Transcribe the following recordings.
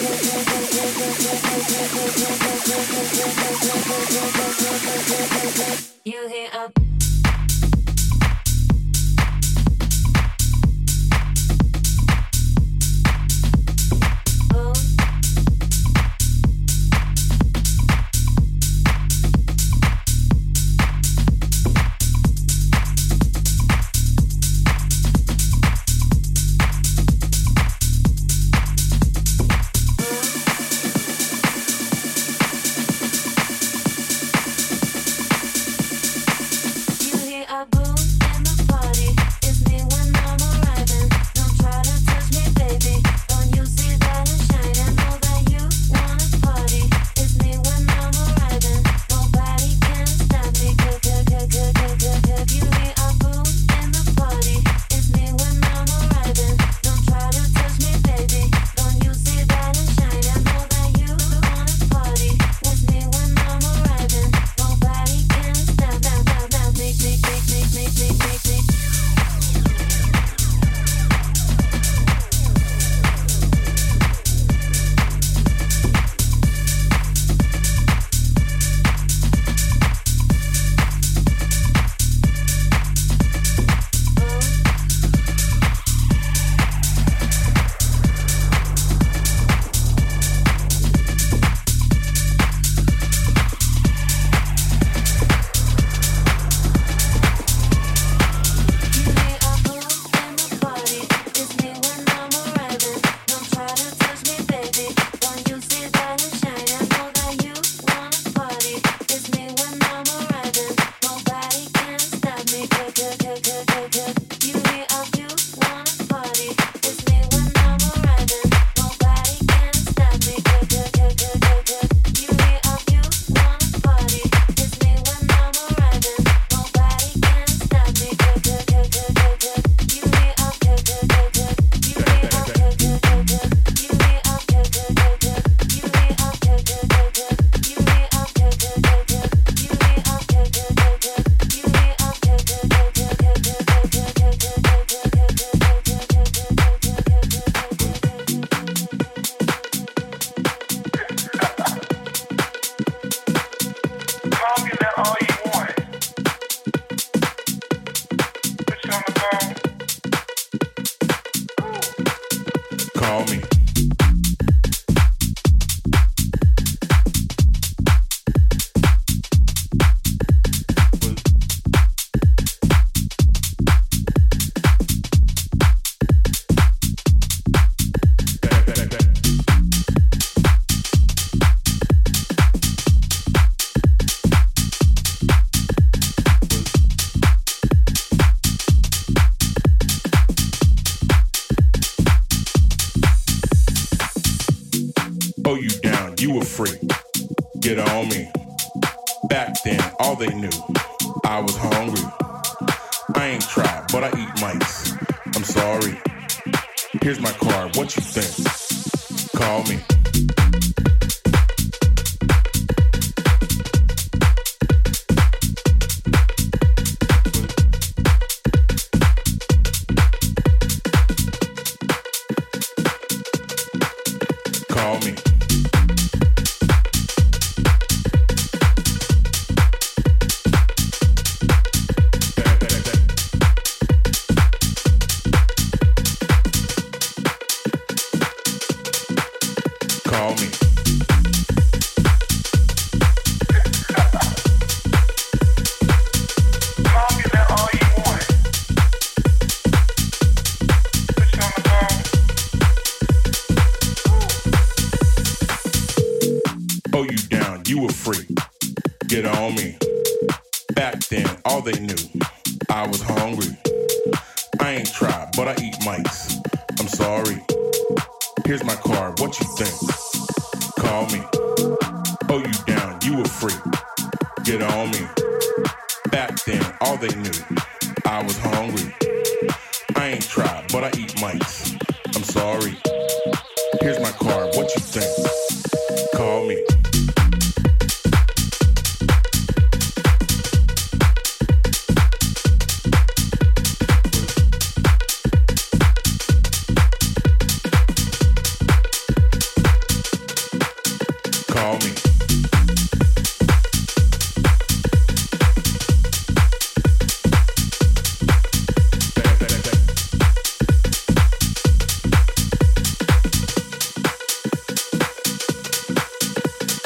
yeah, yeah, yeah.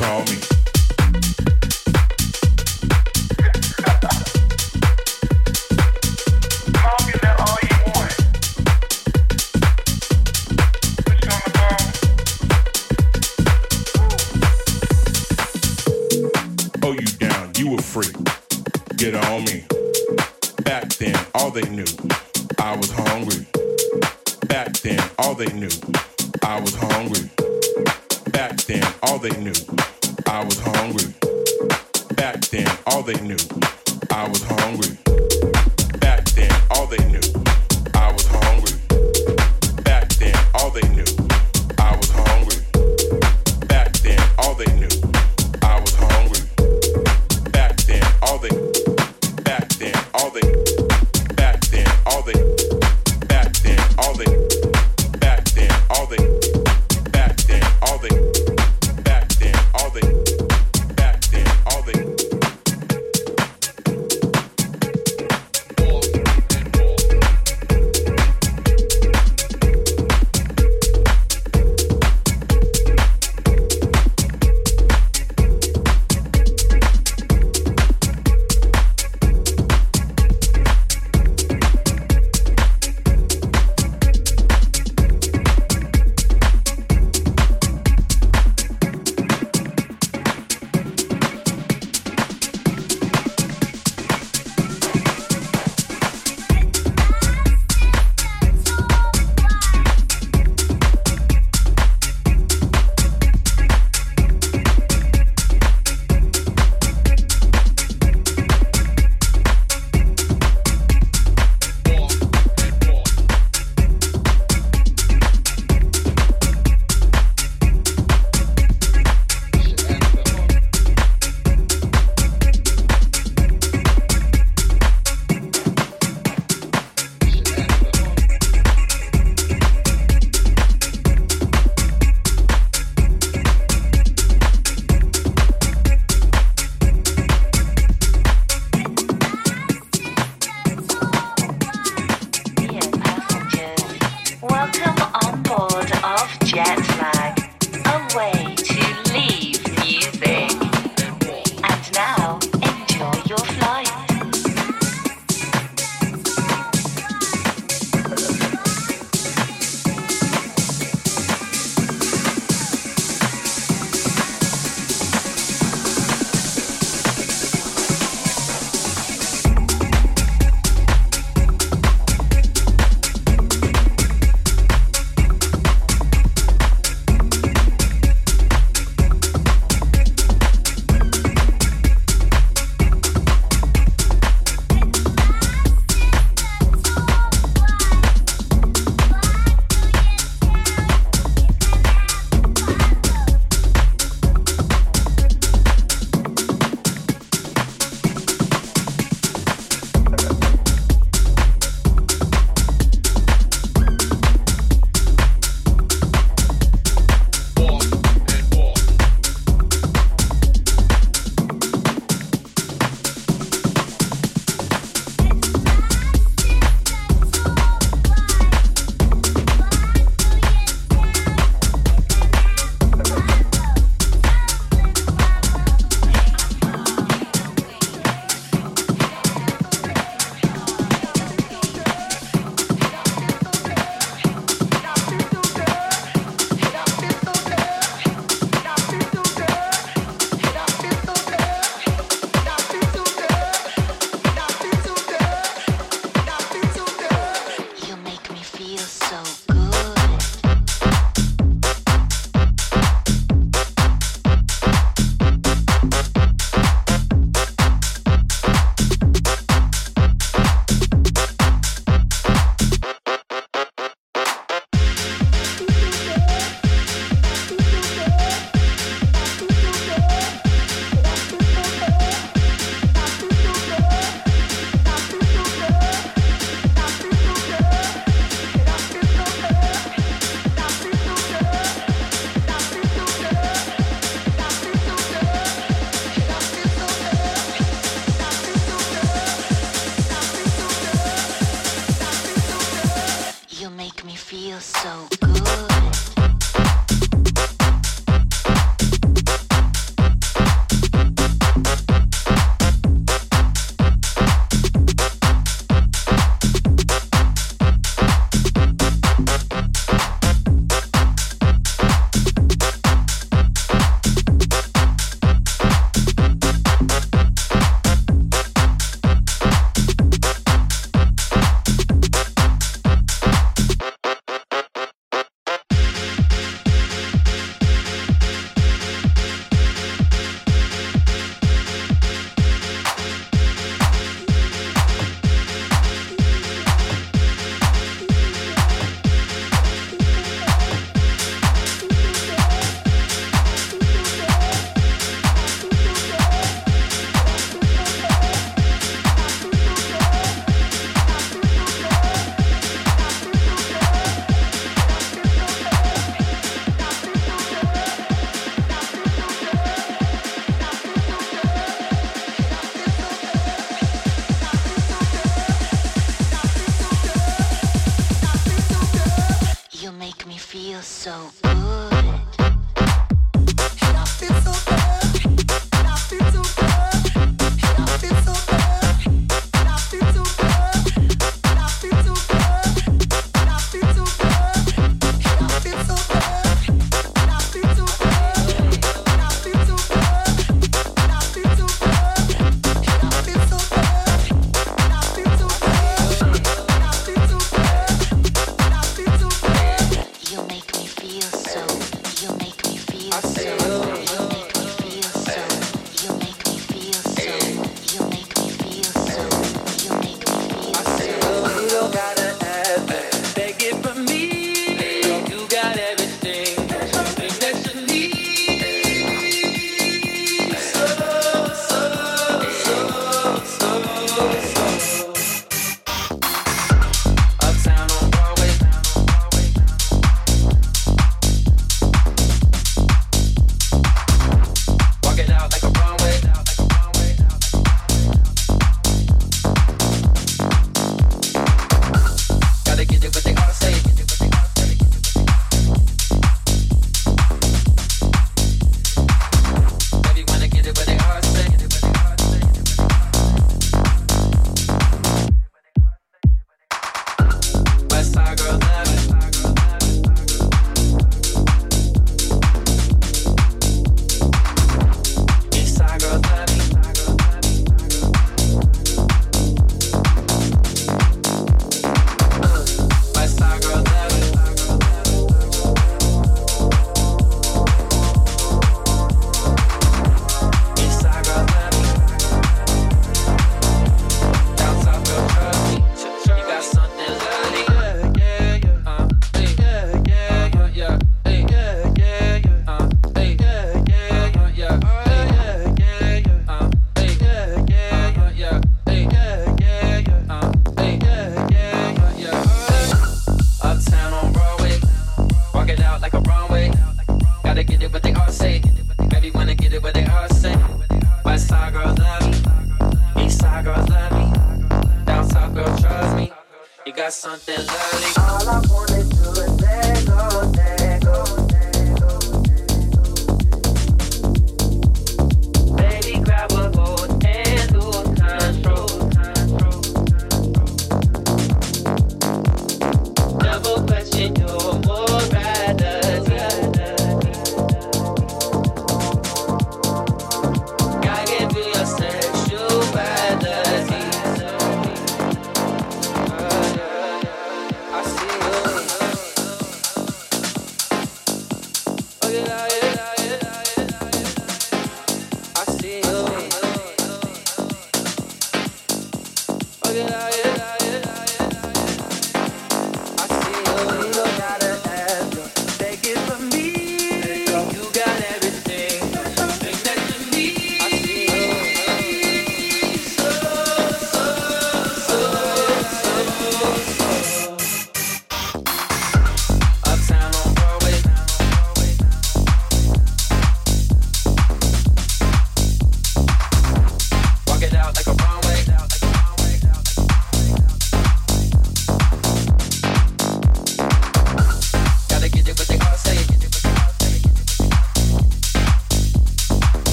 call me. Oh, you down. You were free. Get on me. Back then, all they knew, I was hungry. Back then, all they knew.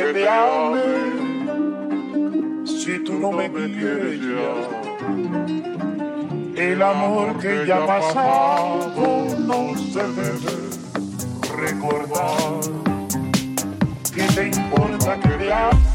que te ame si tú no me quieres ya. El amor que ya ha pasado no se debe recordar. ¿Qué te importa que te ame?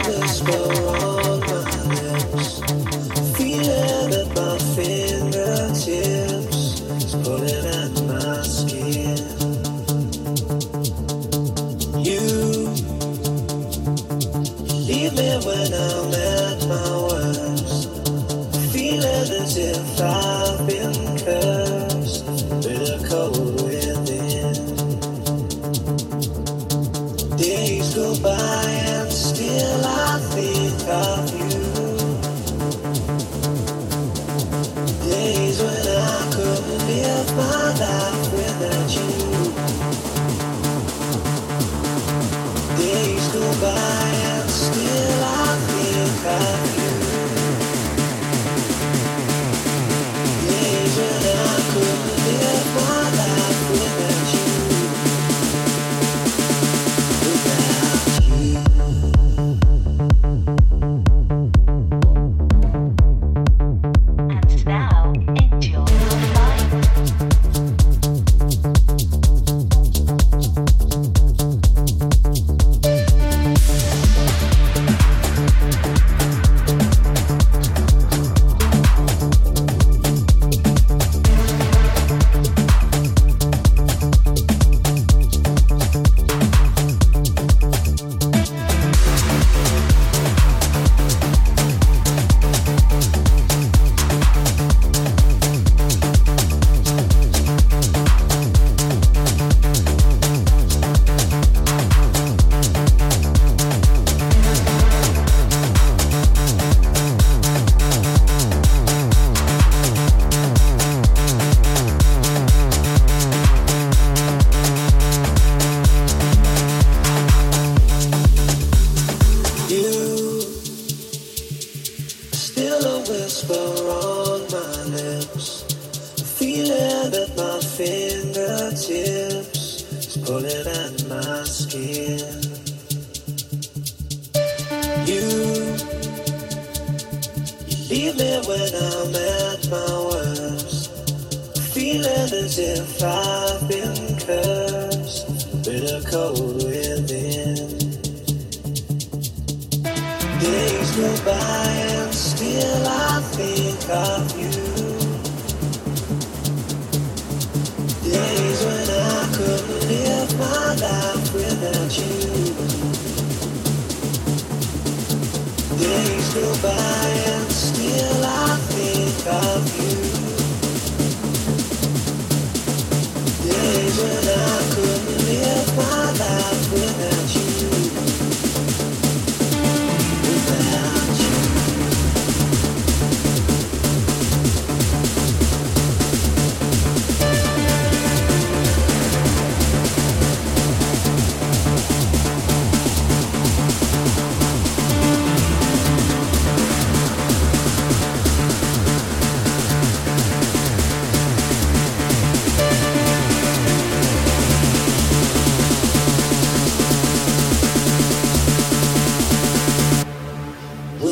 Atmosphere.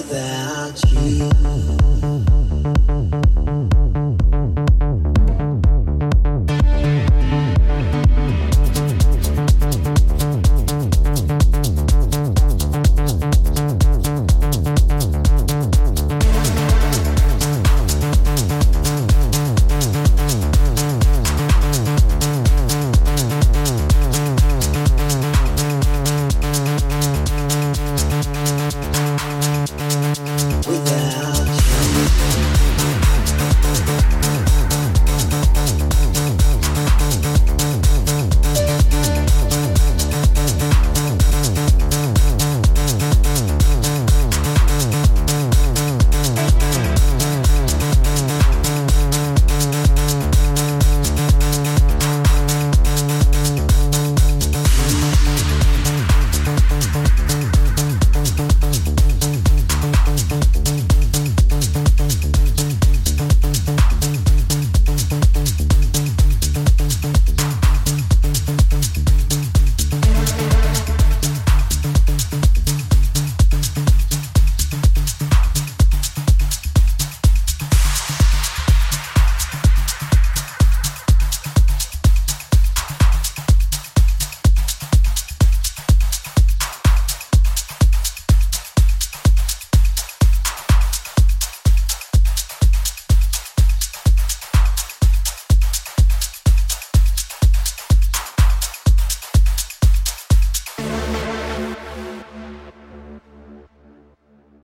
without you.